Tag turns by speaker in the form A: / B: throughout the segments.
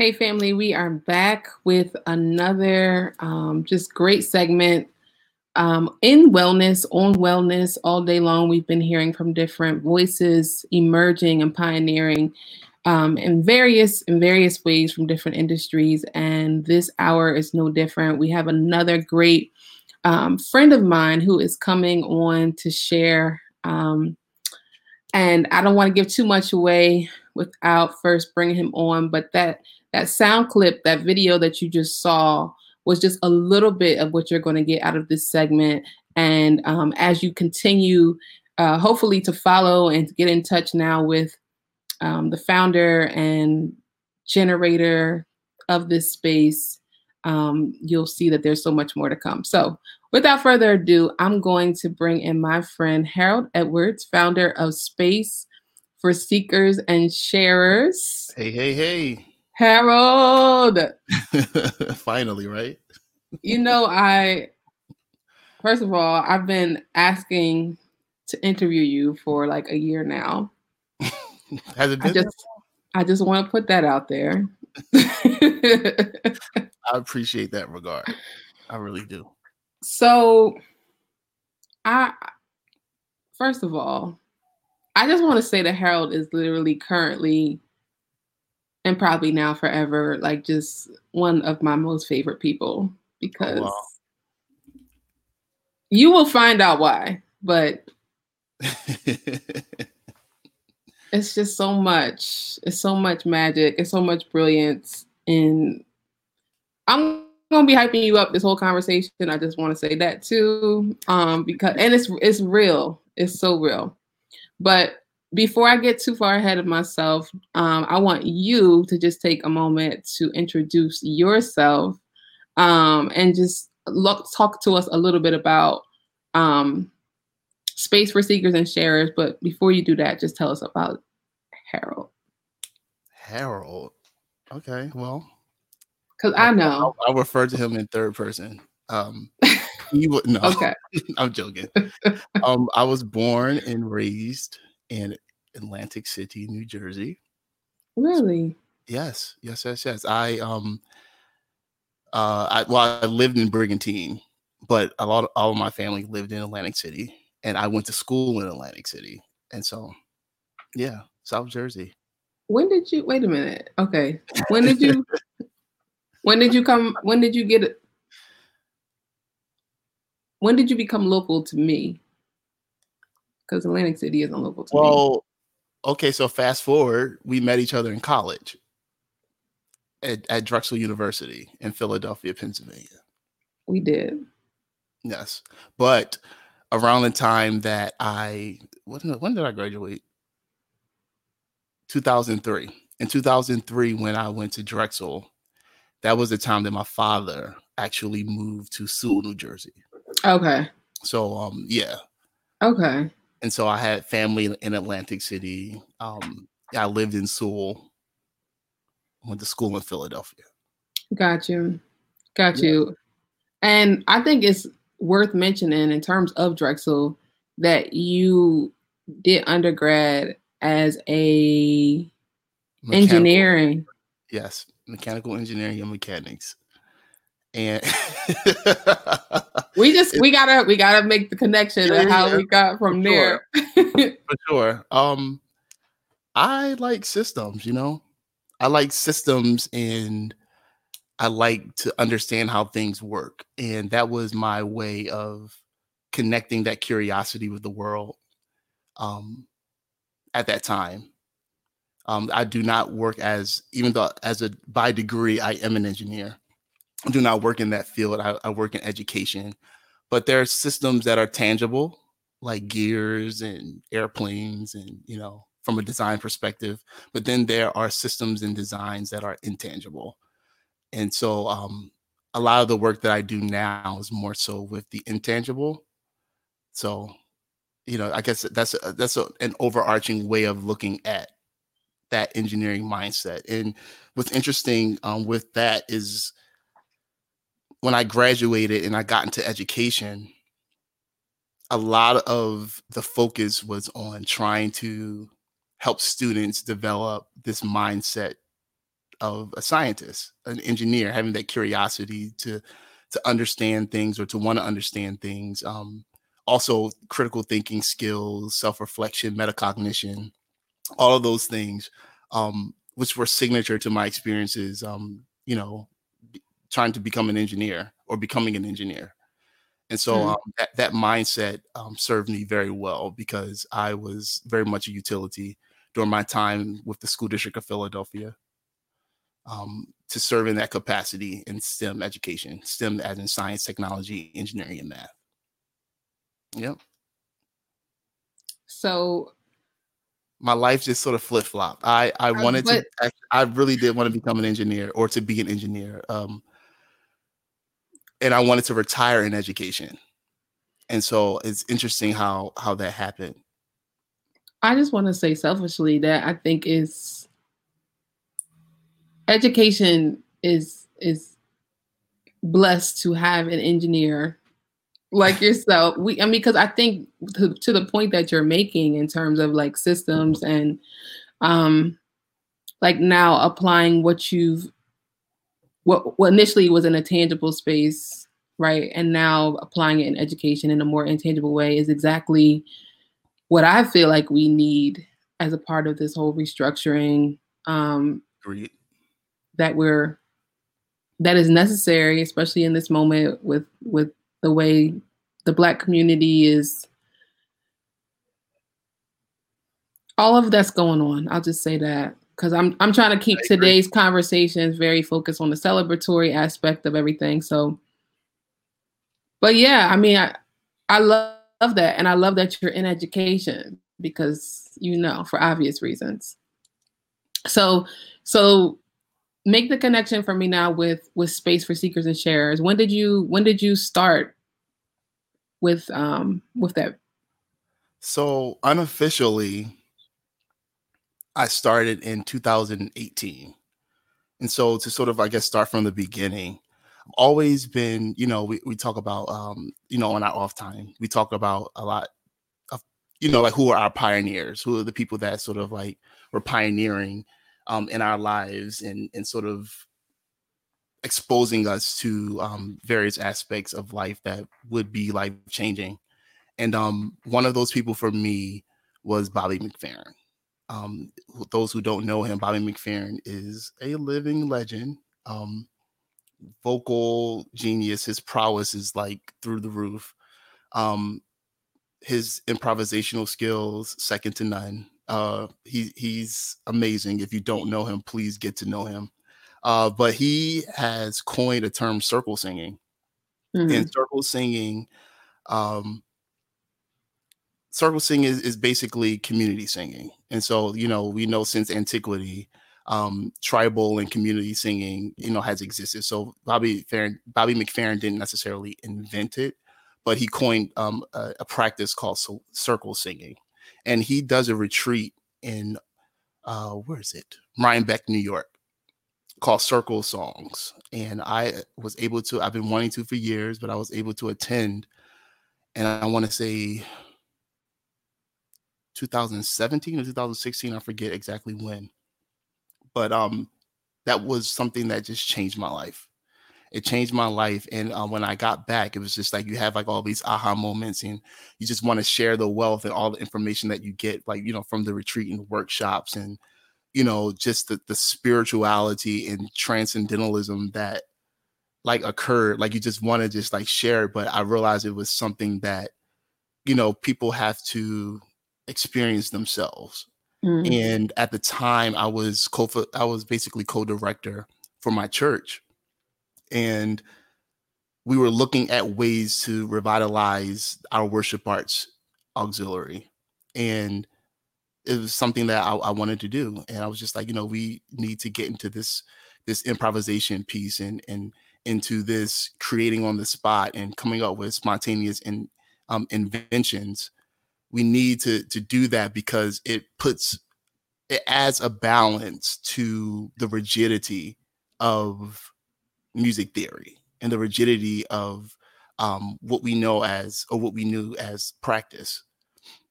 A: Hey,
B: family, we are back with another um, just great segment um, in wellness, on wellness, all day long. We've been hearing from different voices emerging and pioneering um, in various in various ways from different industries, and this hour is no different. We have another great um, friend of mine who is coming on to share. Um, and I don't want to give too much away without first bringing him on, but that that sound clip, that video that you just saw, was just a little bit of what you're going to get out of this segment. And um, as you continue, uh, hopefully, to follow and get in touch now with um, the founder and generator of this space, um, you'll see that there's so much more to come. So, without further ado, I'm going to bring in my friend Harold Edwards, founder of Space for Seekers and Sharers.
A: Hey, hey, hey.
B: Harold.
A: Finally, right?
B: you know, I first of all, I've been asking to interview you for like a year now.
A: Has it been?
B: I just, I just want to put that out there.
A: I appreciate that regard. I really do.
B: So, I first of all, I just want to say that Harold is literally currently and probably now forever like just one of my most favorite people because oh, wow. you will find out why but it's just so much it's so much magic it's so much brilliance and i'm gonna be hyping you up this whole conversation i just want to say that too um because and it's it's real it's so real but before I get too far ahead of myself, um, I want you to just take a moment to introduce yourself um, and just look, talk to us a little bit about um, Space for Seekers and Sharers. But before you do that, just tell us about Harold.
A: Harold. Okay, well,
B: because I know
A: I'll, I'll, refer to him in third person. Um, he would no.
B: Okay,
A: I'm joking. um, I was born and raised in Atlantic City, New Jersey.
B: Really?
A: Yes, yes, yes, yes. I um uh I well I lived in Brigantine, but a lot of all of my family lived in Atlantic City and I went to school in Atlantic City. And so yeah, South Jersey.
B: When did you wait a minute? Okay. When did you when did you come when did you get it? When did you become local to me? Because Atlantic City isn't local to
A: well,
B: me.
A: Well, okay, so fast forward, we met each other in college at, at Drexel University in Philadelphia, Pennsylvania.
B: We did.
A: Yes, but around the time that I when, when did I graduate? 2003. In 2003, when I went to Drexel, that was the time that my father actually moved to Sewell, New Jersey.
B: Okay.
A: So um yeah.
B: Okay
A: and so I had family in Atlantic City. Um, I lived in Sewell. Went to school in Philadelphia.
B: Got you, got yeah. you. And I think it's worth mentioning in terms of Drexel that you did undergrad as a mechanical, engineering.
A: Yes, mechanical engineering and mechanics and
B: we just we gotta we gotta make the connection yeah, of how yeah, we got from there.
A: sure. for sure. Um i like systems you know? I like systems and i like to understand how things work. And that was my way of connecting that curiosity with the world um at that time. Um i do not work as even though as a by degree i am an engineer do not work in that field. I, I work in education, but there are systems that are tangible, like gears and airplanes, and you know, from a design perspective. But then there are systems and designs that are intangible, and so um, a lot of the work that I do now is more so with the intangible. So, you know, I guess that's a, that's a, an overarching way of looking at that engineering mindset. And what's interesting um, with that is when I graduated and I got into education, a lot of the focus was on trying to help students develop this mindset of a scientist, an engineer, having that curiosity to to understand things or to want to understand things. Um, also, critical thinking skills, self reflection, metacognition, all of those things, um, which were signature to my experiences. Um, you know, trying to become an engineer or becoming an engineer. And so mm. um, that, that mindset um, served me very well because I was very much a utility during my time with the school district of Philadelphia um, to serve in that capacity in STEM education, STEM as in science, technology, engineering, and math. Yep.
B: So
A: my life just sort of flip flopped. I I wanted to. I really did want to become an engineer or to be an engineer. Um, and I wanted to retire in education. And so it's interesting how how that happened.
B: I just want to say selfishly that I think is education is is blessed to have an engineer like yourself. We I mean because I think to, to the point that you're making in terms of like systems and um like now applying what you've what, what initially was in a tangible space, right? And now applying it in education in a more intangible way is exactly what I feel like we need as a part of this whole restructuring um, that we're that is necessary, especially in this moment with with the way the Black community is. All of that's going on. I'll just say that because I'm I'm trying to keep today's conversations very focused on the celebratory aspect of everything. So, but yeah, I mean, I I love, love that, and I love that you're in education because you know for obvious reasons. So, so make the connection for me now with with space for seekers and sharers. When did you when did you start with um with that?
A: So unofficially, I started in 2018. And so to sort of, I guess, start from the beginning, I've always been, you know, we, we talk about, um, you know, on our off time, we talk about a lot of, you know, like who are our pioneers, who are the people that sort of like were pioneering um, in our lives and, and sort of exposing us to um, various aspects of life that would be life changing. And um, one of those people for me was Bobby McFerrin. Um, those who don't know him, Bobby McFerrin is a living legend. Um, vocal genius. His prowess is like through the roof. Um, his improvisational skills, second to none. Uh, he he's amazing. If you don't know him, please get to know him. Uh, but he has coined a term circle singing. Mm-hmm. And circle singing um, circle singing is, is basically community singing. And so, you know, we know since antiquity, um, tribal and community singing, you know, has existed. So Bobby Farron, Bobby McFerrin didn't necessarily invent it, but he coined um, a, a, practice called so, circle singing, and he does a retreat in uh, where is it? Rhinebeck, New York, called Circle Songs, and I was able to. I've been wanting to for years, but I was able to attend, and I want to say 2017 or 2016. I forget exactly when. But um, that was something that just changed my life. It changed my life. And uh, when I got back, it was just like you have like all these aha moments and you just want to share the wealth and all the information that you get, like, you know, from the retreat and workshops and, you know, just the, the spirituality and transcendentalism that like occurred. Like you just want to just like share it. But I realized it was something that, you know, people have to experience themselves. Mm-hmm. And at the time, I was co I was basically co-director for my church, and we were looking at ways to revitalize our worship arts auxiliary, and it was something that I, I wanted to do. And I was just like, you know, we need to get into this this improvisation piece and and into this creating on the spot and coming up with spontaneous and um, inventions we need to to do that because it puts it adds a balance to the rigidity of music theory and the rigidity of um, what we know as or what we knew as practice.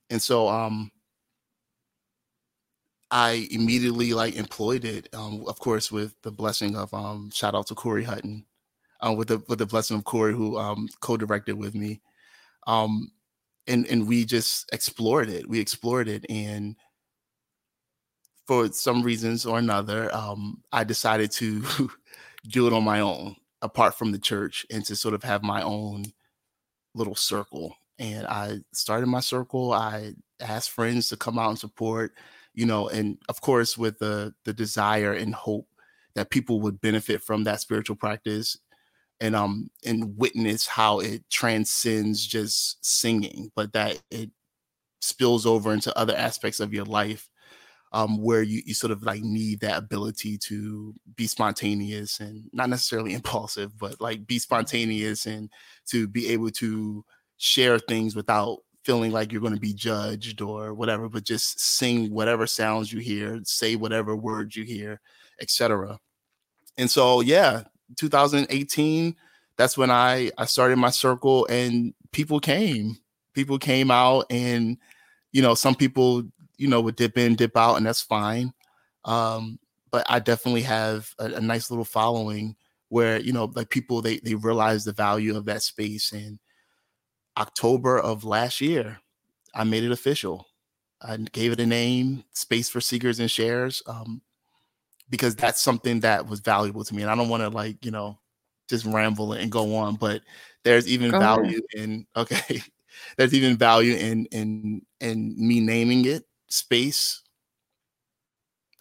A: And so um, I immediately like employed it, um, of course, with the blessing of um, shout out to Corey Hutton, uh, with the with the blessing of Corey who um, co-directed with me, um, and and we just explored it. We explored it, and for some reasons or another, um, I decided to do it on my own, apart from the church, and to sort of have my own little circle. And I started my circle. I asked friends to come out and support, you know, and of course with the the desire and hope that people would benefit from that spiritual practice and um and witness how it transcends just singing, but that it spills over into other aspects of your life um, where you, you sort of like need that ability to be spontaneous and not necessarily impulsive, but like be spontaneous and to be able to share things without feeling like you're going to be judged or whatever, but just sing whatever sounds you hear, say whatever words you hear, etc. And so, yeah, 2018, that's when I I started my circle, and people came, people came out, and you know, some people you know, would dip in, dip out, and that's fine. Um, but I definitely have a, a, nice little following where you know, like people they they realize the value of that space. And October of last year, I made it official. I gave it a name, Space for Seekers and Sharers, um, because that's something that was valuable to me. And I don't want to like you know just ramble and go on, but there's even go value ahead. in okay, there's even value in in in me naming it space,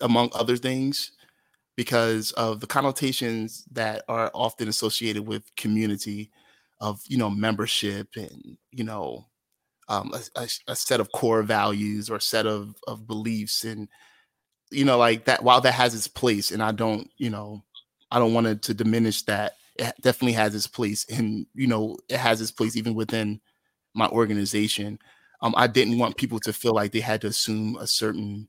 A: among other things, because of the connotations that are often associated with community of you know membership and you know um, a, a, a, set of core values or a set of of beliefs and you know like that while that has its place and i don't you know i don't want it to diminish that it definitely has its place and you know it has its place even within my organization um, I didn't want people to feel like they had to assume a certain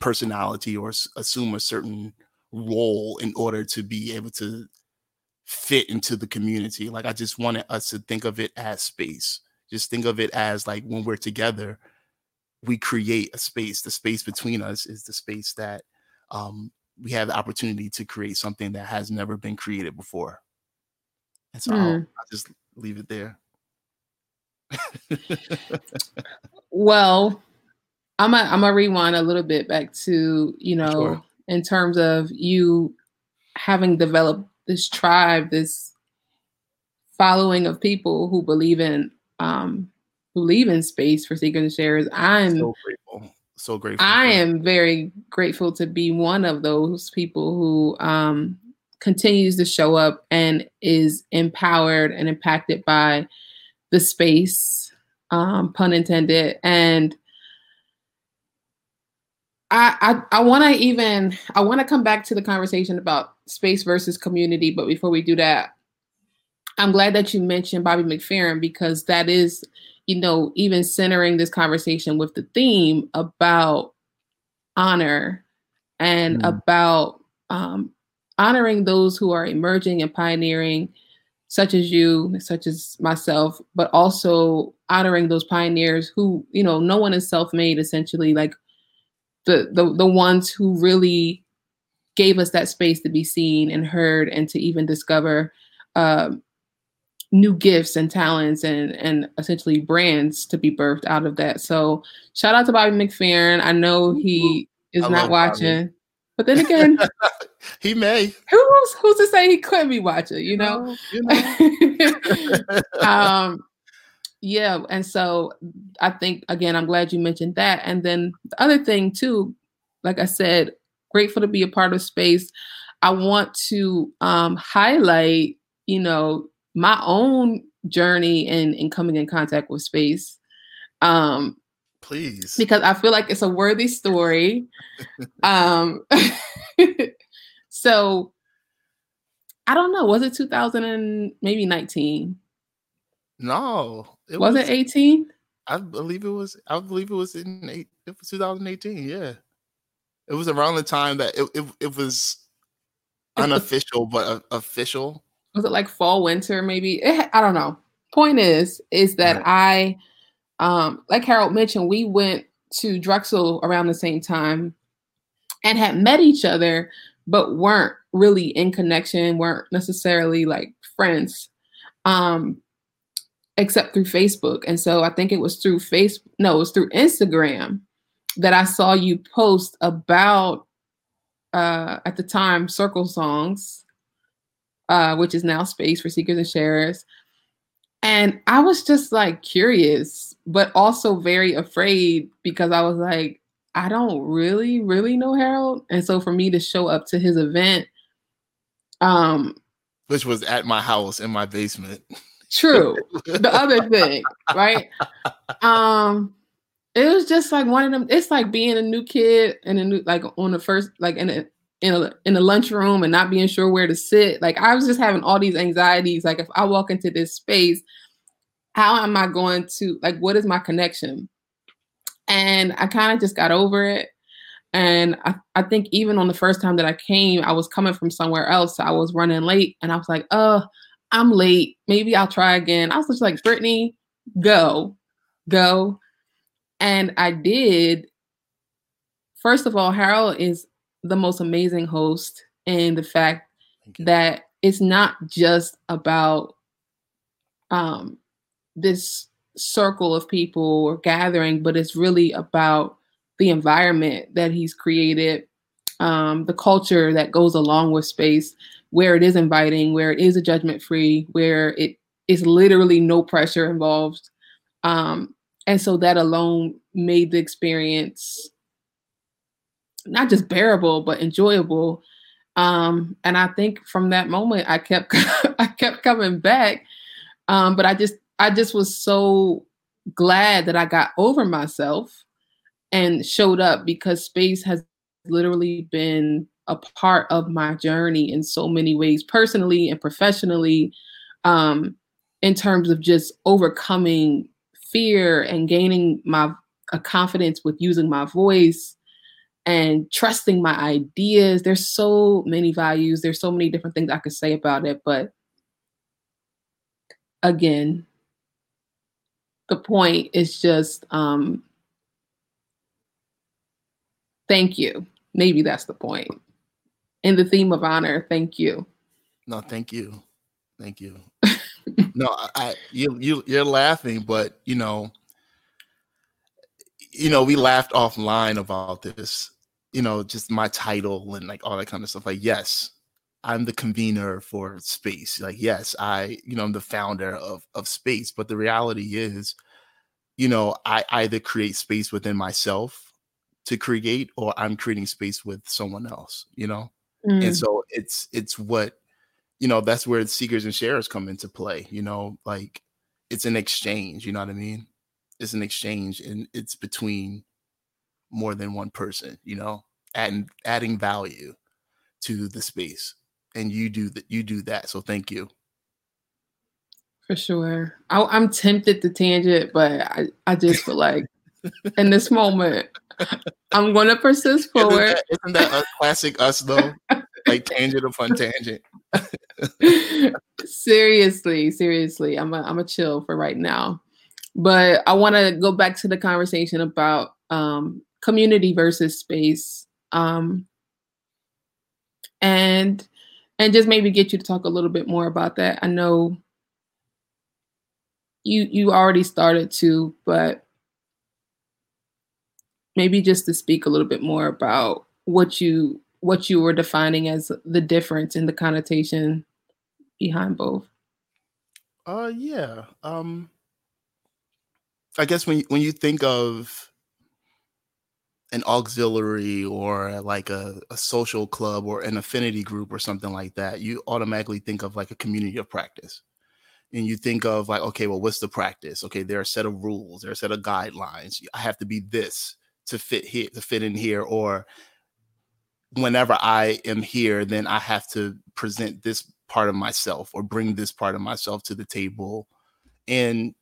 A: personality or assume a certain role in order to be able to fit into the community. Like I just wanted us to think of it as space. Just think of it as like when we're together, we create a space. The space between us is the space that um, we have the opportunity to create something that has never been created before. And so mm. I'll, I'll just leave it there
B: well, I'm a, I'm gonna rewind a little bit back to you know sure. in terms of you having developed this tribe, this following of people who believe in um in space for seekers and sharers. I'm
A: so grateful. So grateful.
B: I am very grateful to be one of those people who um continues to show up and is empowered and impacted by the space, um, pun intended. And I I, I want to even I want to come back to the conversation about space versus community. But before we do that, I'm glad that you mentioned Bobby McFerrin because that is, you know, even centering this conversation with the theme about honor and mm. about um, honoring those who are emerging and pioneering such as you, such as myself, but also honoring those pioneers who, you know, no one is self-made essentially, like the the the ones who really gave us that space to be seen and heard and to even discover um, new gifts and talents and and essentially brands to be birthed out of that. So shout out to Bobby McFerrin. I know he is I not watching. Bobby. But then again,
A: he may.
B: Who's who's to say he couldn't be watching? You know. You know. um, yeah, and so I think again, I'm glad you mentioned that. And then the other thing too, like I said, grateful to be a part of space. I want to um, highlight, you know, my own journey in in coming in contact with space. Um,
A: Please.
B: Because I feel like it's a worthy story. um so I don't know. Was it 2000 and maybe 19?
A: No.
B: It was, was it 18?
A: I believe it was. I believe it was in eight, it was 2018. Yeah, it was around the time that it it, it was unofficial but official.
B: Was it like fall winter? Maybe it, I don't know. Point is, is that right. I, um, like Harold mentioned, we went to Drexel around the same time and had met each other, but weren't really in connection, weren't necessarily like friends. Um, except through Facebook. And so I think it was through Facebook, no, it was through Instagram that I saw you post about uh at the time Circle Songs, uh, which is now Space for Seekers and Sharers. And I was just like curious, but also very afraid because I was like, I don't really, really know Harold. And so for me to show up to his event, um,
A: which was at my house in my basement.
B: True. the other thing, right? Um, it was just like one of them. It's like being a new kid and a new like on the first like in a in a in a lunchroom and not being sure where to sit. Like I was just having all these anxieties. Like if I walk into this space, how am I going to like what is my connection? And I kind of just got over it. And I, I think even on the first time that I came, I was coming from somewhere else. So I was running late and I was like, oh, I'm late. Maybe I'll try again. I was just like, Brittany, go, go. And I did. First of all, Harold is the most amazing host, and the fact that it's not just about um, this circle of people or gathering, but it's really about the environment that he's created, um, the culture that goes along with space where it is inviting, where it is a judgment free, where it is literally no pressure involved. Um, and so that alone made the experience not just bearable but enjoyable. Um, and I think from that moment I kept I kept coming back. Um, but I just I just was so glad that I got over myself and showed up because space has literally been a part of my journey in so many ways, personally and professionally, um, in terms of just overcoming fear and gaining my a confidence with using my voice and trusting my ideas. There's so many values. There's so many different things I could say about it, but again, the point is just um, thank you. Maybe that's the point in the theme of honor. Thank you.
A: No, thank you. Thank you. no, I you you you're laughing, but you know, you know, we laughed offline about this, you know, just my title and like all that kind of stuff. Like, yes, I'm the convener for space. Like, yes, I, you know, I'm the founder of of space. But the reality is, you know, I either create space within myself to create or I'm creating space with someone else, you know? Mm. And so it's it's what you know, that's where seekers and sharers come into play, you know, like it's an exchange, you know what I mean? It's an exchange and it's between more than one person, you know, adding adding value to the space. And you do that you do that. So thank you.
B: For sure. I, am tempted to tangent, but I, I just feel like in this moment, I'm going to persist forward. Isn't
A: that, isn't that a classic us though? like tangent upon tangent.
B: seriously, seriously, I'm a, I'm a chill for right now. But I want to go back to the conversation about um, community versus space, um, and and just maybe get you to talk a little bit more about that. I know you you already started to, but maybe just to speak a little bit more about what you what you were defining as the difference in the connotation behind both.
A: Uh yeah. Um I guess when when you think of an auxiliary or like a, a social club or an affinity group or something like that, you automatically think of like a community of practice. And you think of like, okay, well, what's the practice? Okay, there are a set of rules, there are a set of guidelines. I have to be this to fit here to fit in here or whenever i am here then i have to present this part of myself or bring this part of myself to the table and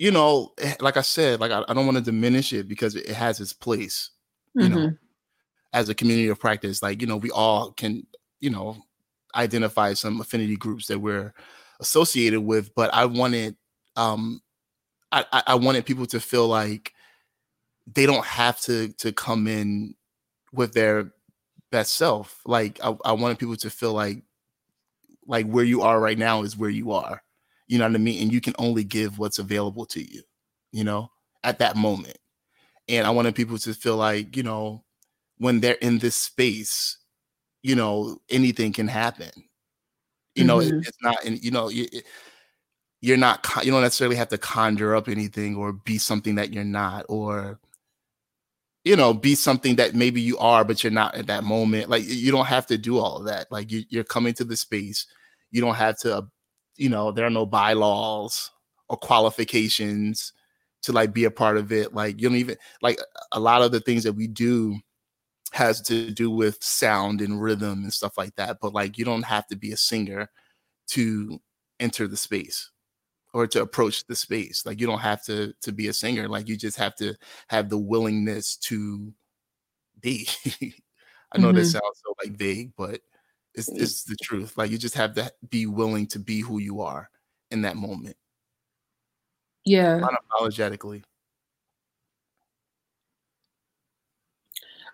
A: you know, eh, like I said, like I, I don't want to diminish it because it has its place, you mm-hmm. know, as a community of practice. Like, you know, we all can, you know, identify some affinity groups that we're associated with, but I wanted um I, I wanted people to feel like they don't have to to come in with their best self. Like I, I wanted people to feel like like where you are right now is where you are you know what I mean? And you can only give what's available to you, you know, at that moment. And I wanted people to feel like, you know, when they're in this space, you know, anything can happen. You know, mm-hmm. it, it's not, and you know, you, you're not, you don't necessarily have to conjure up anything or be something that you're not, or, you know, be something that maybe you are, but you're not at that moment. Like you don't have to do all of that. Like you, you're coming to the space. You don't have to you know, there are no bylaws or qualifications to like be a part of it. Like you don't even like a lot of the things that we do has to do with sound and rhythm and stuff like that. But like you don't have to be a singer to enter the space or to approach the space. Like you don't have to to be a singer. Like you just have to have the willingness to be. I know mm-hmm. this sounds so like vague, but it's, it's the truth. Like you just have to be willing to be who you are in that moment.
B: Yeah.
A: Unapologetically.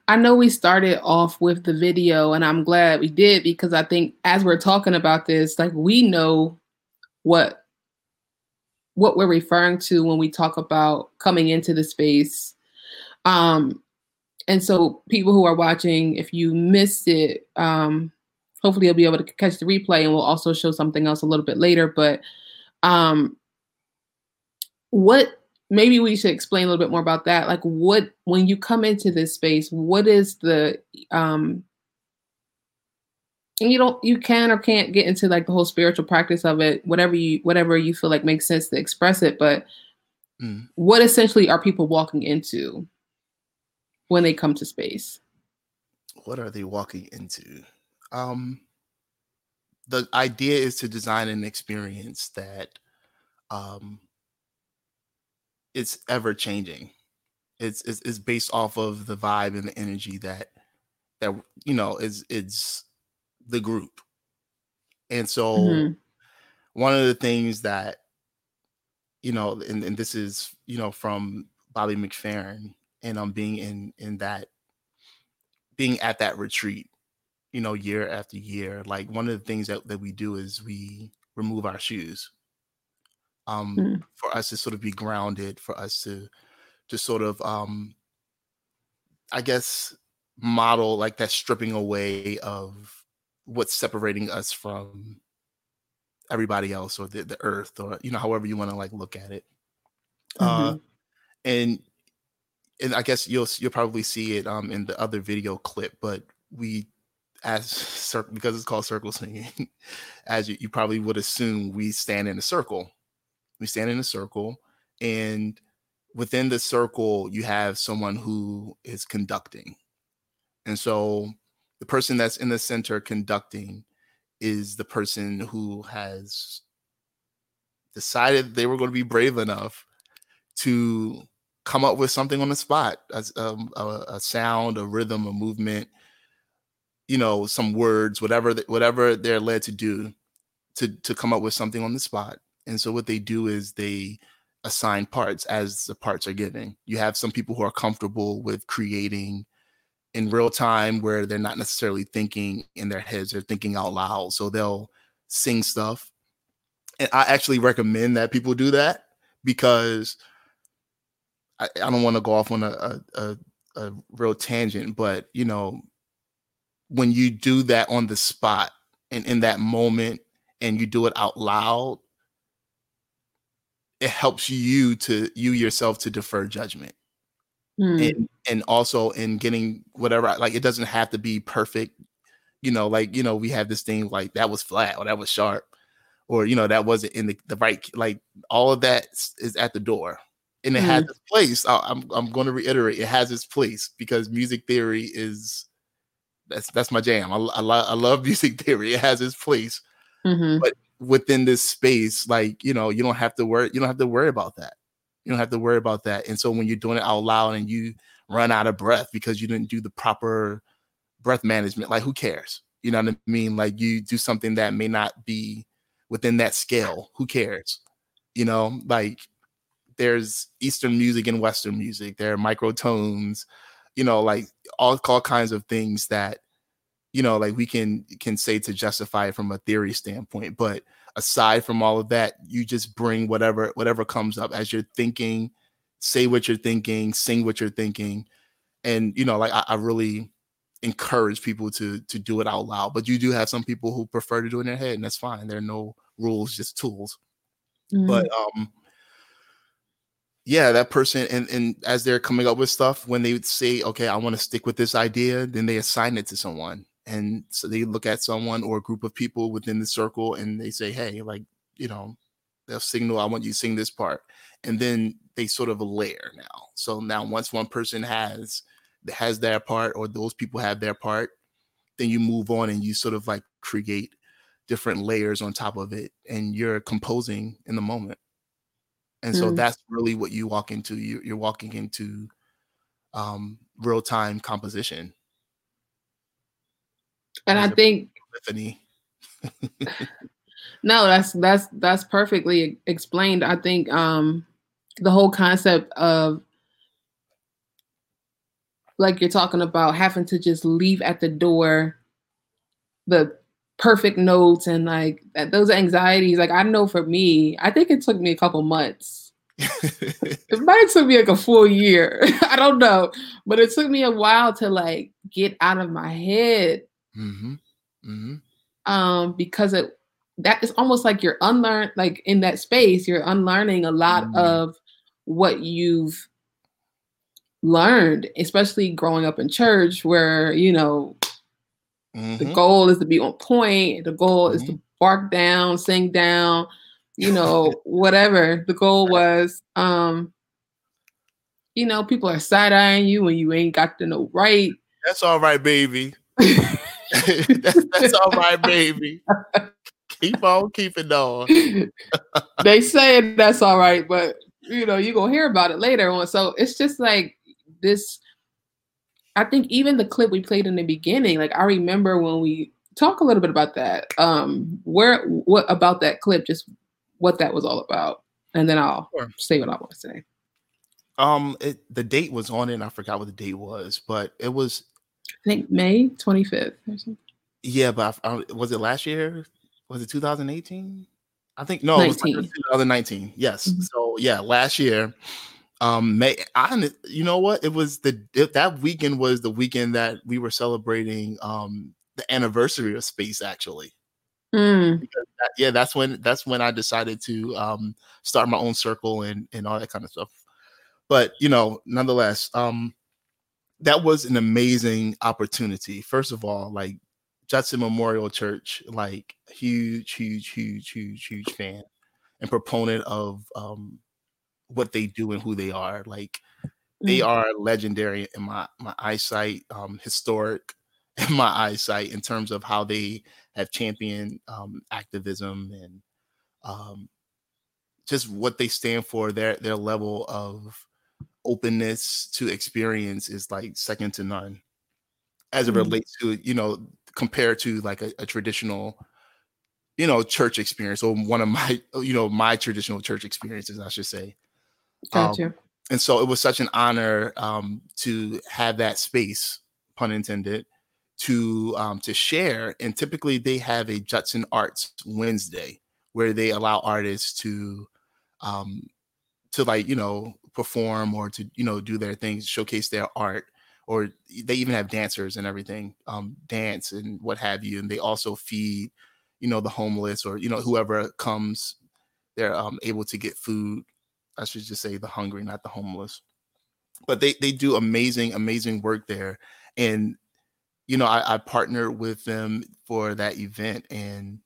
B: I know we started off with the video, and I'm glad we did because I think as we're talking about this, like we know what what we're referring to when we talk about coming into the space. Um, and so people who are watching, if you missed it, um, hopefully you'll be able to catch the replay and we'll also show something else a little bit later but um what maybe we should explain a little bit more about that. Like what when you come into this space what is the um and you don't you can or can't get into like the whole spiritual practice of it whatever you whatever you feel like makes sense to express it but mm. what essentially are people walking into when they come to space?
A: What are they walking into um, the idea is to design an experience that um, it's ever changing. It's, it's it's based off of the vibe and the energy that that you know is it's the group. And so mm-hmm. one of the things that you know, and, and this is you know from Bobby McFerrin, and I'm um, being in in that being at that retreat you know, year after year. Like one of the things that, that we do is we remove our shoes. Um, mm. for us to sort of be grounded, for us to to sort of um I guess model like that stripping away of what's separating us from everybody else or the, the earth or you know however you want to like look at it uh, mm-hmm. uh and and i guess you'll you'll probably see it um in the other video clip but we as because it's called circle singing, as you, you probably would assume, we stand in a circle. We stand in a circle, and within the circle, you have someone who is conducting. And so the person that's in the center conducting is the person who has decided they were going to be brave enough to come up with something on the spot as um, a, a, sound, a rhythm, a movement you know some words whatever whatever they're led to do to to come up with something on the spot. And so what they do is they assign parts as the parts are given. You have some people who are comfortable with creating in real time where they're not necessarily thinking in their heads they're thinking out loud. So they'll sing stuff. And i actually recommend that people do that because i, I don't want to go off on a, a, a real tangent but you know when you do that on the spot and in that moment and you do it out loud it helps you to you yourself to defer judgment mm. and and also in getting whatever like it doesn't have to be perfect you know like you know we have this thing like that was flat or that was sharp or you know that wasn't in the, the right like all of that is at the door and it mm. has its place i'm i'm going to reiterate it has its place because music theory is that's that's my jam. I, I, I love music theory. It has its place, mm-hmm. but within this space, like you know, you don't have to worry. You don't have to worry about that. You don't have to worry about that. And so when you're doing it out loud and you run out of breath because you didn't do the proper breath management, like who cares? You know what I mean? Like you do something that may not be within that scale. Who cares? You know, like there's Eastern music and Western music. There are microtones, you know, like all, all kinds of things that, you know, like we can can say to justify it from a theory standpoint. But aside from all of that, you just bring whatever whatever comes up as you're thinking, say what you're thinking, sing what you're thinking. And you know, like I, I really encourage people to to do it out loud. But you do have some people who prefer to do it in their head, and that's fine. There are no rules, just tools. Mm-hmm. But um yeah, that person and and as they're coming up with stuff, when they would say, okay, I want to stick with this idea, then they assign it to someone. And so they look at someone or a group of people within the circle and they say, hey, like, you know, they'll signal, I want you to sing this part. And then they sort of layer now. So now once one person has has their part or those people have their part, then you move on and you sort of like create different layers on top of it and you're composing in the moment. And mm. so that's really what you walk into. You, you're walking into um, real time composition.
B: And I think no, that's that's that's perfectly explained. I think um the whole concept of like you're talking about having to just leave at the door the perfect notes and like those anxieties like i know for me i think it took me a couple months it might have took me like a full year i don't know but it took me a while to like get out of my head mm-hmm. Mm-hmm. um because it that is almost like you're unlearned like in that space you're unlearning a lot mm-hmm. of what you've learned, especially growing up in church where, you know, mm-hmm. the goal is to be on point, the goal mm-hmm. is to mm-hmm. bark down, sing down, you know, whatever the goal was. Um, you know, people are side eyeing you when you ain't got to know right.
A: That's all right, baby. that's, that's all right, baby. Keep on keeping on.
B: they say that's all right, but you know, you're gonna hear about it later on. So it's just like this I think even the clip we played in the beginning, like I remember when we talk a little bit about that. Um, where what about that clip, just what that was all about, and then I'll sure. say what I want to say.
A: Um, it, the date was on it, and I forgot what the date was, but it was.
B: I think May twenty fifth
A: Yeah, but I, I, was it last year? Was it 2018? I think no, 2019. Yes. Mm-hmm. So yeah, last year um may i you know what? It was the it, that weekend was the weekend that we were celebrating um the anniversary of space actually. Mm. that, yeah that's when that's when i decided to um start my own circle and and all that kind of stuff. But you know nonetheless um that was an amazing opportunity. First of all like judson memorial church like huge huge huge huge huge fan and proponent of um what they do and who they are. Like they mm-hmm. are legendary in my my eyesight, um, historic in my eyesight in terms of how they have championed um, activism and um, just what they stand for. Their their level of openness to experience is like second to none, as it mm-hmm. relates to you know compared to like a, a traditional you know church experience or one of my you know my traditional church experiences i should say
B: Gotcha.
A: Um, and so it was such an honor um, to have that space, pun intended, to um, to share. And typically they have a Judson Arts Wednesday where they allow artists to um, to like you know perform or to you know do their things, showcase their art, or they even have dancers and everything, um, dance and what have you. And they also feed you know the homeless or you know whoever comes. They're um, able to get food I should just say the hungry, not the homeless. But they they do amazing, amazing work there. And you know, I, I partnered with them for that event and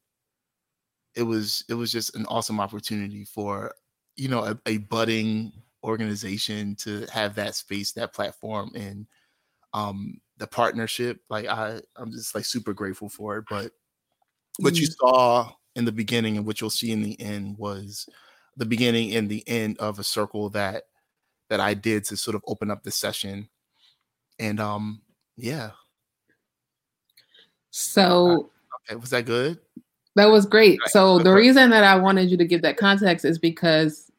A: it was it was just an awesome opportunity for you know a, a budding organization to have that space, that platform and um the partnership. Like I I'm just like super grateful for it. But what you mm-hmm. saw in the beginning and what you'll see in the end was the beginning and the end of a circle that that I did to sort of open up the session. And um yeah.
B: So
A: okay, was that good?
B: That was great. So the reason that I wanted you to give that context is because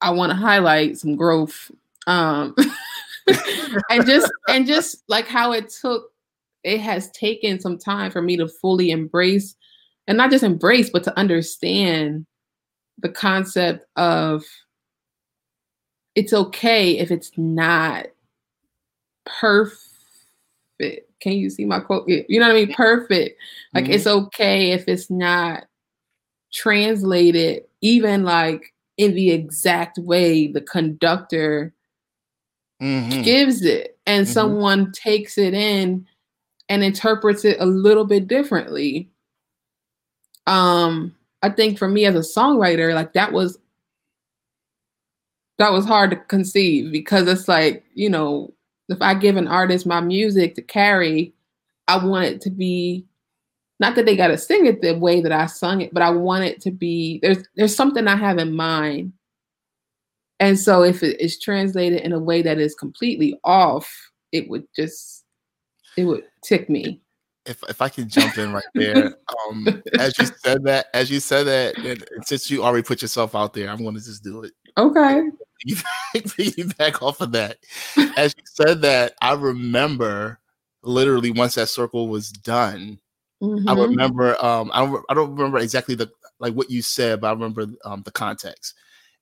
B: I want to highlight some growth. Um and just and just like how it took it has taken some time for me to fully embrace and not just embrace but to understand the concept of it's okay if it's not perfect. Can you see my quote? You know what I mean? Perfect. Like mm-hmm. it's okay if it's not translated, even like in the exact way the conductor mm-hmm. gives it, and mm-hmm. someone takes it in and interprets it a little bit differently. Um, I think for me as a songwriter, like that was that was hard to conceive because it's like, you know, if I give an artist my music to carry, I want it to be not that they got to sing it the way that I sung it, but I want it to be there's there's something I have in mind. And so if it is translated in a way that is completely off, it would just it would tick me
A: if if I can jump in right there, um, as you said that, as you said that, and, and since you already put yourself out there, I'm going to just do it.
B: Okay.
A: You back off of that, as you said that, I remember literally once that circle was done. Mm-hmm. I remember. Um, I don't. I don't remember exactly the like what you said, but I remember um, the context,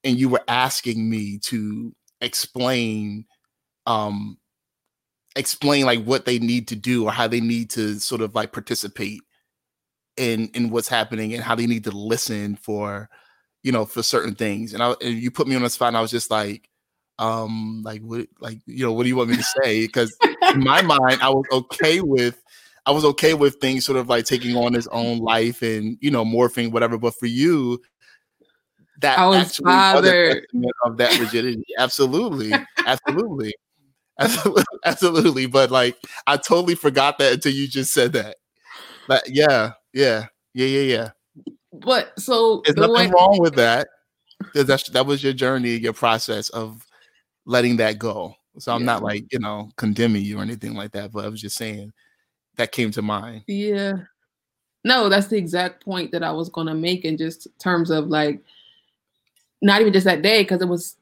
A: and you were asking me to explain um explain like what they need to do or how they need to sort of like participate in in what's happening and how they need to listen for you know for certain things. And I and you put me on the spot and I was just like um like what like you know what do you want me to say? Because in my mind I was okay with I was okay with things sort of like taking on his own life and you know morphing whatever. But for you that
B: I was bothered.
A: of that rigidity. Absolutely. Absolutely absolutely, absolutely. But like, I totally forgot that until you just said that. But yeah, yeah, yeah, yeah, yeah.
B: But so
A: there's the nothing way- wrong with that. That's that was your journey, your process of letting that go. So I'm yeah. not like you know condemning you or anything like that, but I was just saying that came to mind.
B: Yeah. No, that's the exact point that I was going to make in just terms of like not even just that day because it was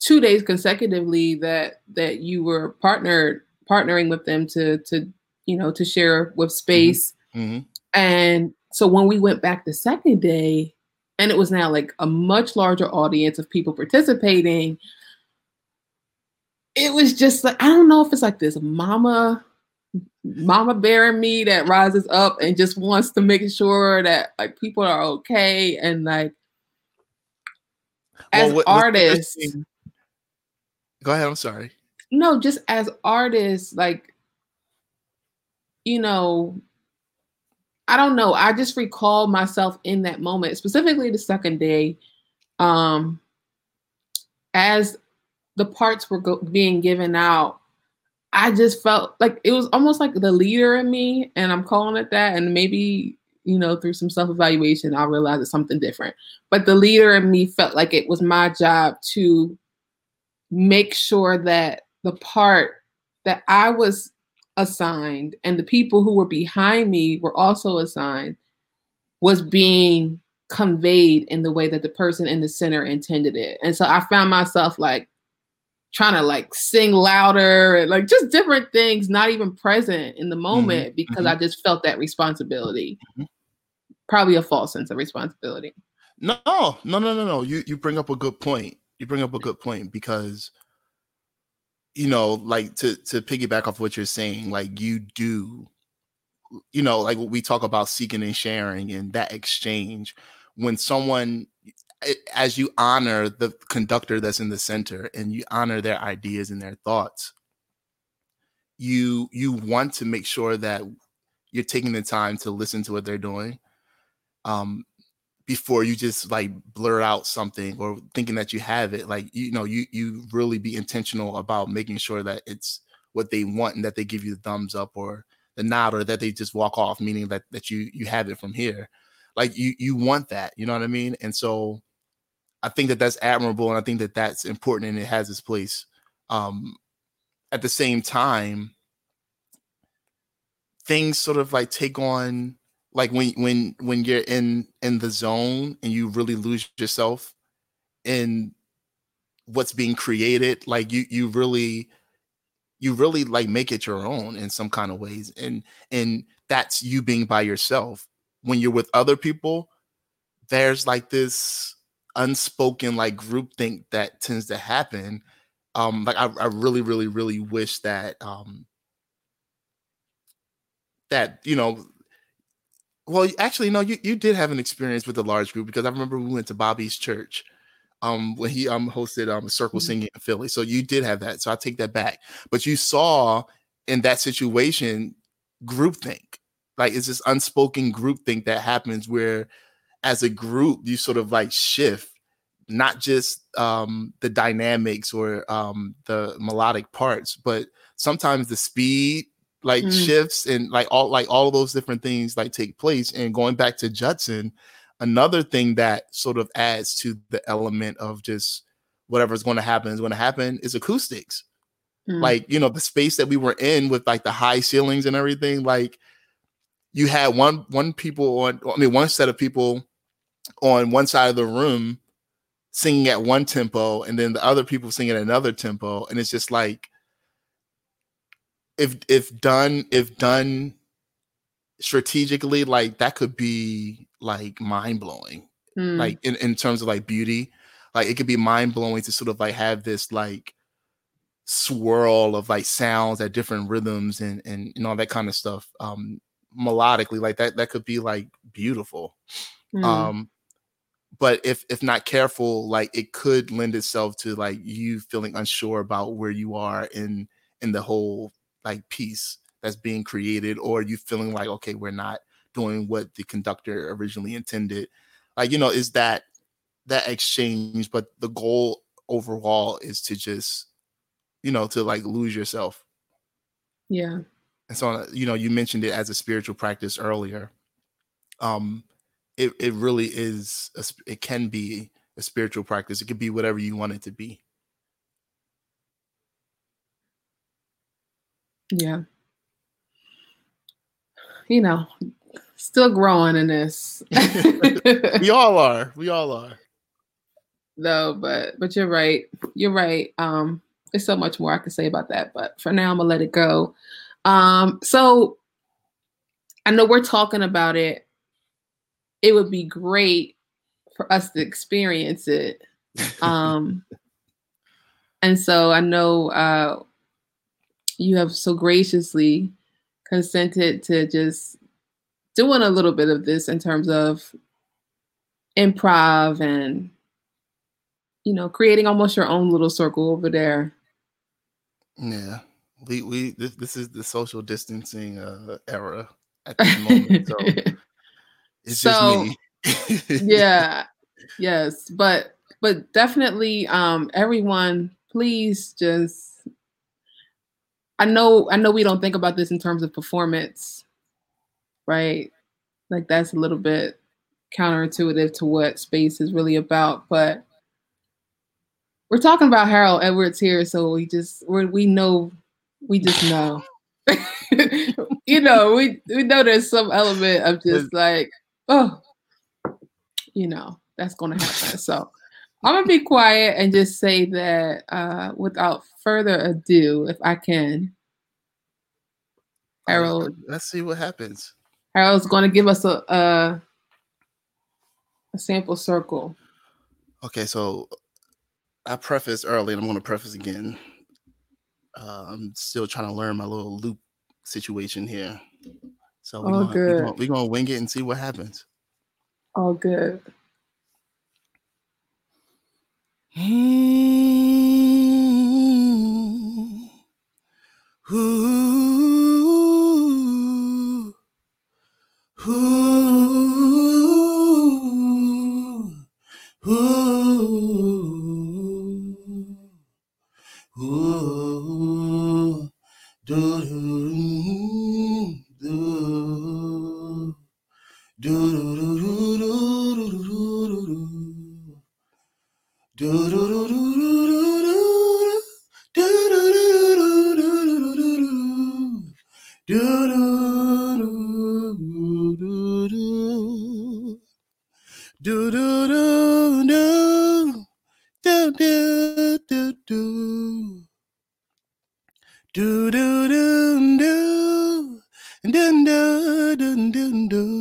B: two days consecutively that that you were partnered partnering with them to to you know to share with mm-hmm. space mm-hmm. and so when we went back the second day and it was now like a much larger audience of people participating it was just like i don't know if it's like this mama mama bear in me that rises up and just wants to make sure that like people are okay and like as well, what, artists
A: Go ahead. I'm sorry.
B: No, just as artists, like, you know, I don't know. I just recall myself in that moment, specifically the second day, um, as the parts were go- being given out. I just felt like it was almost like the leader in me, and I'm calling it that. And maybe you know, through some self evaluation, I'll realize it's something different. But the leader in me felt like it was my job to make sure that the part that I was assigned and the people who were behind me were also assigned was being conveyed in the way that the person in the center intended it. And so I found myself like trying to like sing louder and like just different things, not even present in the moment mm-hmm. because mm-hmm. I just felt that responsibility. Mm-hmm. Probably a false sense of responsibility.
A: No, no, no, no, no. You you bring up a good point you bring up a good point because you know like to to piggyback off what you're saying like you do you know like we talk about seeking and sharing and that exchange. When someone as you honor the conductor that's in the center and you honor their ideas and their thoughts you you want to make sure that you're taking the time to listen to what they're doing. Um before you just like blur out something or thinking that you have it like you know you you really be intentional about making sure that it's what they want and that they give you the thumbs up or the nod or that they just walk off meaning that that you you have it from here like you you want that you know what i mean and so I think that that's admirable, and I think that that's important, and it has its place. Um, at the same time, things sort of like take on like when when when you're in in the zone and you really lose yourself in what's being created like you you really you really like make it your own in some kind of ways and and that's you being by yourself. When you're with other people there's like this unspoken like group think that tends to happen. Um like I, I really really really wish that um that you know well actually no you, you did have an experience with a large group because i remember we went to bobby's church um when he um hosted um circle mm-hmm. singing in philly. So you did have that so i take that back. But you saw in that situation groupthink. Like it's this unspoken groupthink that happens where as a group you sort of like shift not just um the dynamics or um the melodic parts but sometimes the speed like mm. shifts and like all like all of those different things like take place. And going back to Judson, another thing that sort of adds to the element of just whatever's going to happen is going to happen is acoustics. Mm. Like, you know, the space that we were in with like the high ceilings and everything, like you had one one people on I mean one set of people on one side of the room singing at one tempo and then the other people singing at another tempo and it's just like if if done if done strategically, like that could be like mind blowing. Mm. Like in, in terms of like beauty. Like it could be mind blowing to sort of like have this like swirl of like sounds at different rhythms and and, and all that kind of stuff. Um melodically, like that that could be like beautiful. Mm. Um but if if not careful like it could lend itself to like you feeling unsure about where you are in in the whole like piece that's being created or you feeling like okay we're not doing what the conductor originally intended like you know is that that exchange but the goal overall is to just you know to like lose yourself.
B: Yeah.
A: And so you know you mentioned it as a spiritual practice earlier. Um it, it really is a, it can be a spiritual practice. It could be whatever you want it to be
B: Yeah. You know, still growing in this.
A: we all are. We all are.
B: No, but but you're right. You're right. Um, there's so much more I could say about that, but for now I'm gonna let it go. Um, so I know we're talking about it. It would be great for us to experience it. Um, and so I know uh, you have so graciously consented to just doing a little bit of this in terms of improv and you know creating almost your own little circle over there.
A: Yeah. We we this, this is the social distancing uh era at this moment so it's so,
B: just me. Yeah. Yes. But but definitely um everyone please just I know I know we don't think about this in terms of performance, right? Like that's a little bit counterintuitive to what space is really about, but we're talking about Harold Edwards here, so we just we we know we just know. you know, we we know there's some element of just like, oh, you know, that's gonna happen. So I'm gonna be quiet and just say that uh, without further ado, if I can, Harold.
A: Let's see what happens.
B: Harold's going to give us a, a a sample circle.
A: Okay, so I prefaced early, and I'm going to preface again. Uh, I'm still trying to learn my little loop situation here. So we're, oh, gonna, good. We're, gonna, we're gonna wing it and see what happens.
B: All good. Ooh,
A: ooh, do do do do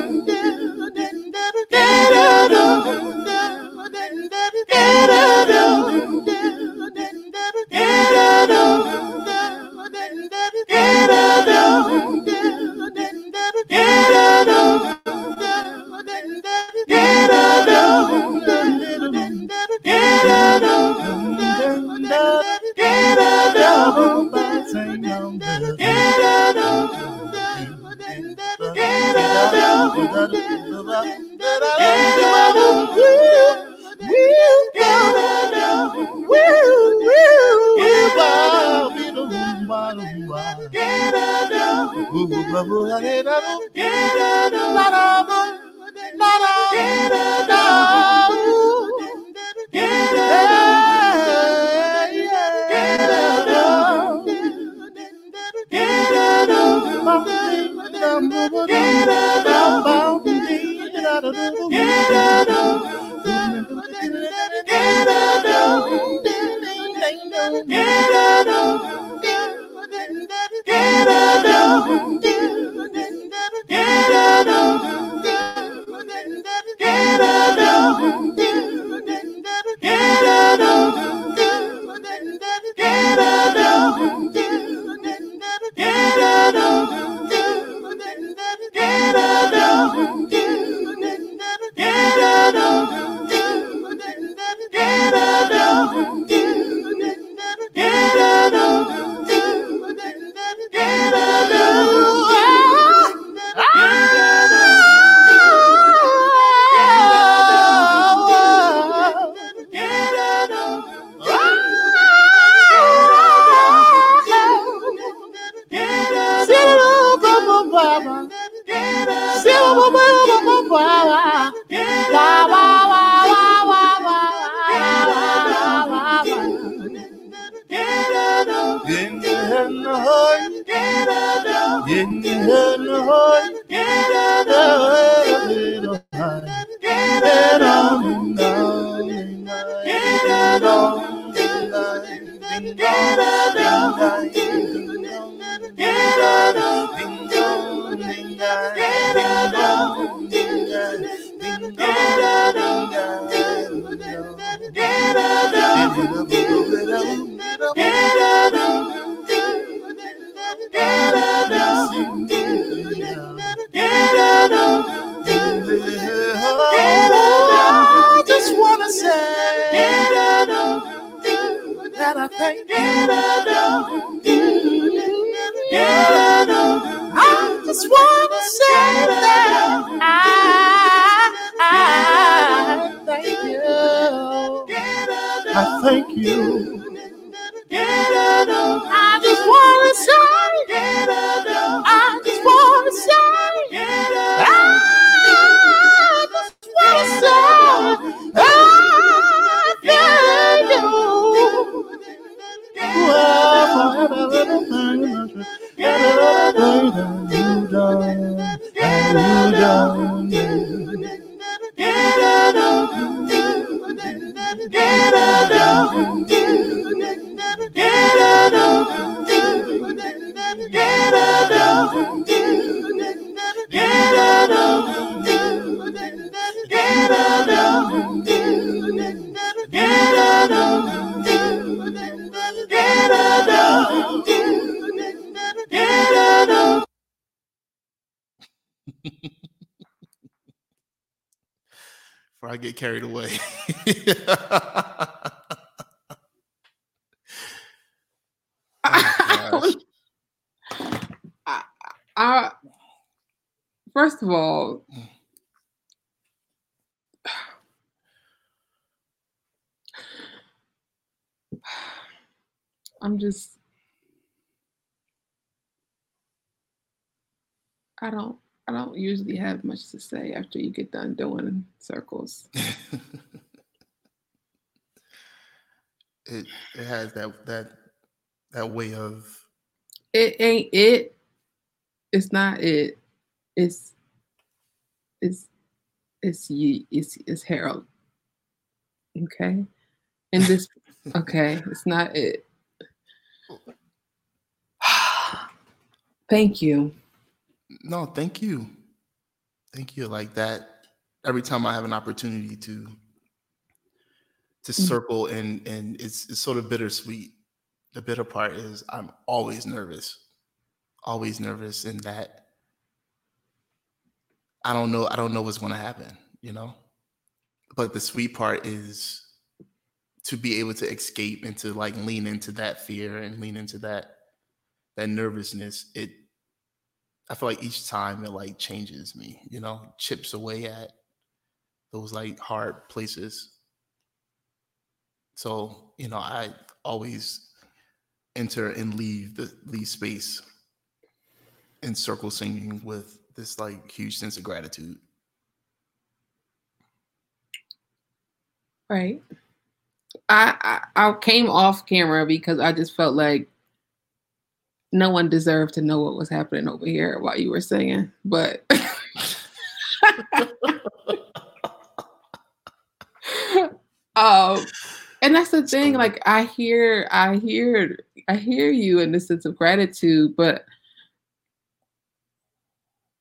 A: thank baba, se wa wa Get carried away. Oh.
B: I, I, first of all, I'm just, I don't, I don't usually have much to say after you get done doing circles.
A: it it has that that that way of
B: It ain't it. It's not it. It's, it's, it's you. It's, it's Harold. Okay. And this, okay, it's not it. Thank you.
A: No, thank you. Thank you. Like that every time I have an opportunity to to
B: Mm.
A: circle and and it's it's sort of bittersweet. The bitter part is I'm always nervous. Always nervous in that I don't know I don't know what's going to happen, you know? But the sweet part is to be able to escape and to like lean into that fear and lean into that that nervousness. It I feel like each time it like changes me, you know, chips away at those like hard places. So, you know, I always enter and leave the leave space in circle singing with this like huge sense of gratitude.
B: Right. I, I I came off camera because I just felt like no one deserved to know what was happening over here while you were singing. But um and that's the thing, like I hear I hear I hear you in the sense of gratitude, but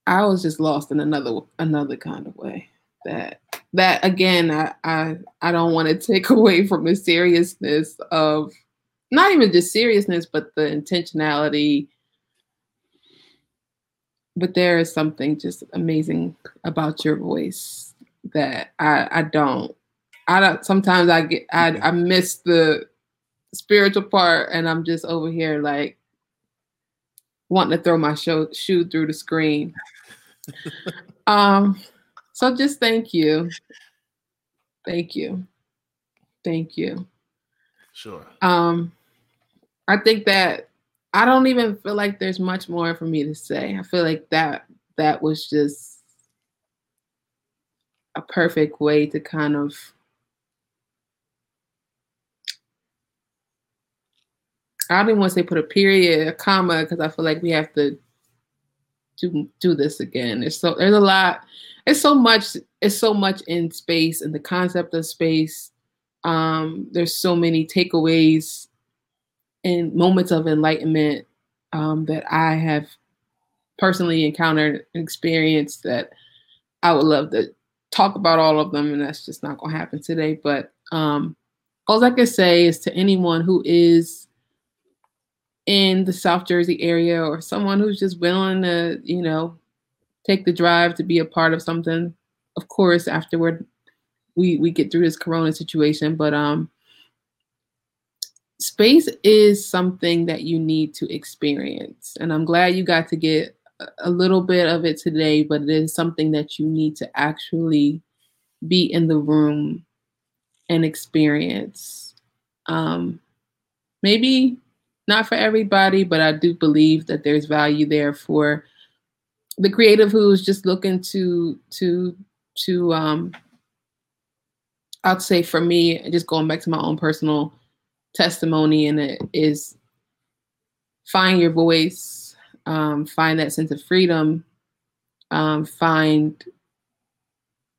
B: I was just lost in another another kind of way. That that again, I I, I don't want to take away from the seriousness of not even just seriousness, but the intentionality. But there is something just amazing about your voice that I I don't I don't sometimes I get I I miss the spiritual part and I'm just over here like wanting to throw my show, shoe through the screen. um so just thank you. Thank you. Thank you.
A: Sure.
B: Um, I think that I don't even feel like there's much more for me to say. I feel like that that was just a perfect way to kind of I don't even want to say put a period, a comma, because I feel like we have to do do this again. There's so there's a lot. It's so much. It's so much in space and the concept of space. Um, there's so many takeaways and moments of enlightenment um, that I have personally encountered and experienced that I would love to talk about all of them, and that's just not going to happen today. But um, all I can say is to anyone who is in the South Jersey area or someone who's just willing to, you know, take the drive to be a part of something. Of course, afterward, we we get through this Corona situation, but um, space is something that you need to experience, and I'm glad you got to get a little bit of it today. But it is something that you need to actually be in the room and experience. Um, maybe not for everybody, but I do believe that there's value there for the creative who's just looking to to to um I'd say for me, just going back to my own personal testimony, and it is find your voice, um, find that sense of freedom, um, find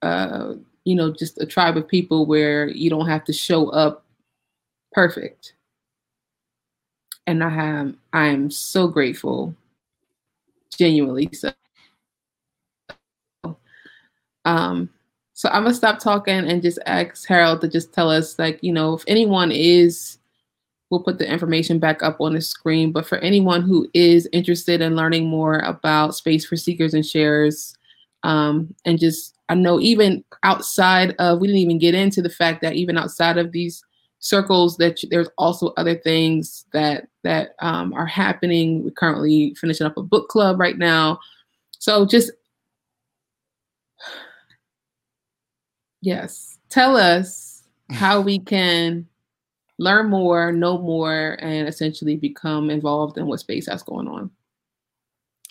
B: uh, you know just a tribe of people where you don't have to show up perfect and I am I am so grateful, genuinely so. Um, so I'm gonna stop talking and just ask Harold to just tell us, like, you know, if anyone is, we'll put the information back up on the screen. But for anyone who is interested in learning more about space for seekers and sharers, um, and just I know even outside of, we didn't even get into the fact that even outside of these circles that there's also other things that that um, are happening we're currently finishing up a book club right now so just yes tell us how we can learn more know more and essentially become involved in what space has going on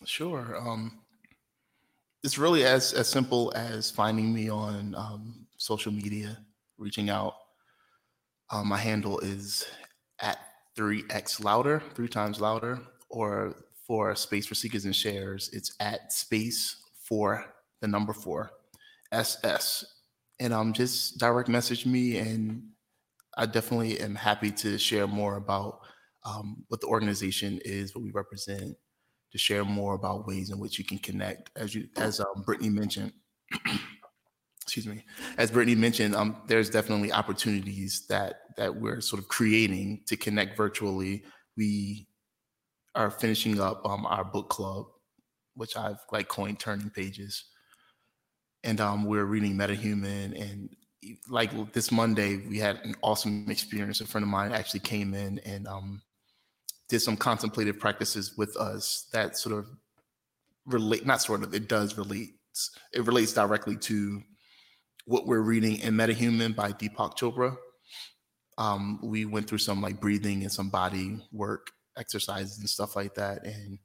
A: sure um, it's really as as simple as finding me on um, social media reaching out um, my handle is at 3x louder, three times louder, or for space for seekers and sharers, it's at space for the number four, SS. And um, just direct message me, and I definitely am happy to share more about um, what the organization is, what we represent, to share more about ways in which you can connect. As you, as um, Brittany mentioned, excuse me, as Brittany mentioned, um, there's definitely opportunities that that we're sort of creating to connect virtually. We are finishing up um, our book club, which I've like coined turning pages, and um, we're reading MetaHuman. And like this Monday, we had an awesome experience. A friend of mine actually came in and um, did some contemplative practices with us that sort of relate, not sort of, it does relate. It relates directly to what we're reading in MetaHuman by Deepak Chopra. Um, we went through some like breathing and some body work exercises and stuff like that. And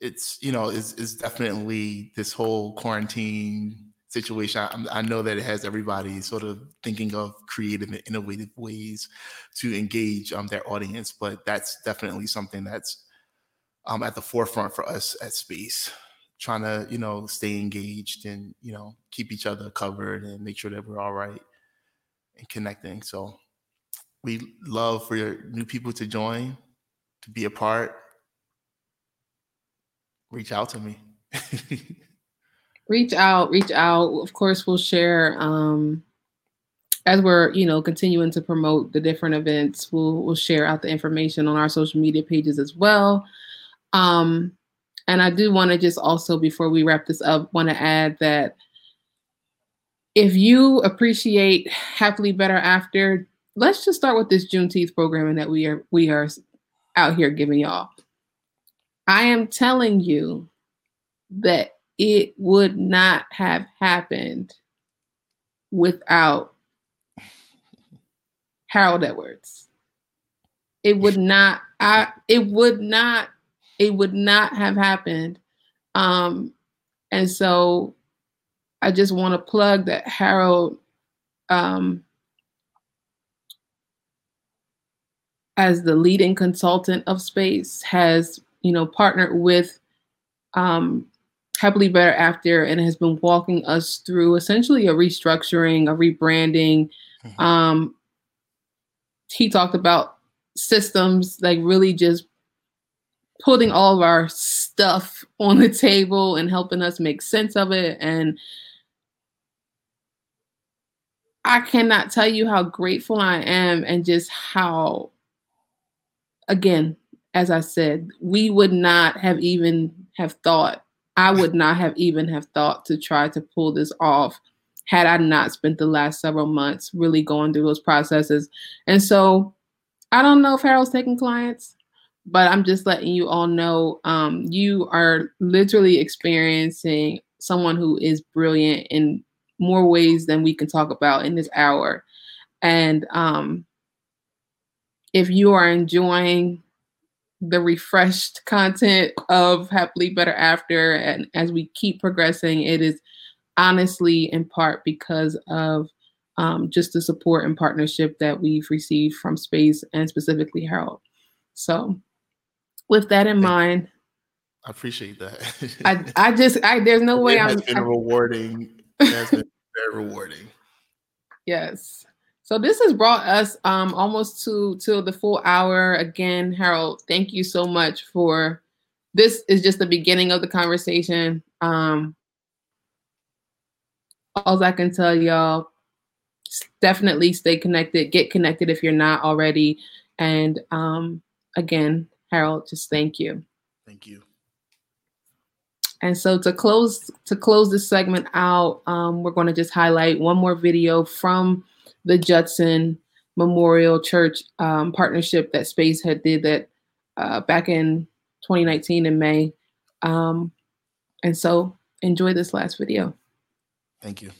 A: it's, you know, it's, it's definitely this whole quarantine situation. I, I, know that it has everybody sort of thinking of creative and innovative ways to engage um, their audience, but that's definitely something that's um, at the forefront for us at Space. Trying to you know stay engaged and you know keep each other covered and make sure that we're all right and connecting. So we love for your new people to join to be a part. Reach out to me
B: reach out reach out of course we'll share um as we're you know continuing to promote the different events we'll we'll share out the information on our social media pages as well um and I do want to just also, before we wrap this up, want to add that if you appreciate Happily Better After, let's just start with this Juneteenth programming that we are we are out here giving y'all. I am telling you that it would not have happened without Harold Edwards. It would not I it would not it would not have happened. Um, and so I just want to plug that Harold, um, as the leading consultant of space, has you know partnered with um, Happily Better After and has been walking us through essentially a restructuring, a rebranding. Mm-hmm. Um, he talked about systems, like really just putting all of our stuff on the table and helping us make sense of it. And I cannot tell you how grateful I am and just how, again, as I said, we would not have even have thought I would not have even have thought to try to pull this off had I not spent the last several months really going through those processes. And so I don't know if Harold's taking clients, but I'm just letting you all know um, you are literally experiencing someone who is brilliant in more ways than we can talk about in this hour. And um, if you are enjoying the refreshed content of Happily Better After. And as we keep progressing, it is honestly in part because of um, just the support and partnership that we've received from Space and specifically Harold. So, with that in mind,
A: I appreciate that.
B: I, I just I there's no way
A: it
B: I'm
A: has been I, rewarding. It has been very rewarding.
B: Yes. So this has brought us um, almost to to the full hour. Again, Harold, thank you so much for this. Is just the beginning of the conversation. Um, all I can tell y'all, definitely stay connected. Get connected if you're not already. And um, again, Harold, just thank you.
A: Thank you.
B: And so to close to close this segment out, um, we're going to just highlight one more video from the Judson Memorial Church um, partnership that Space had did that uh, back in 2019 in May. Um, and so enjoy this last video.
A: Thank you.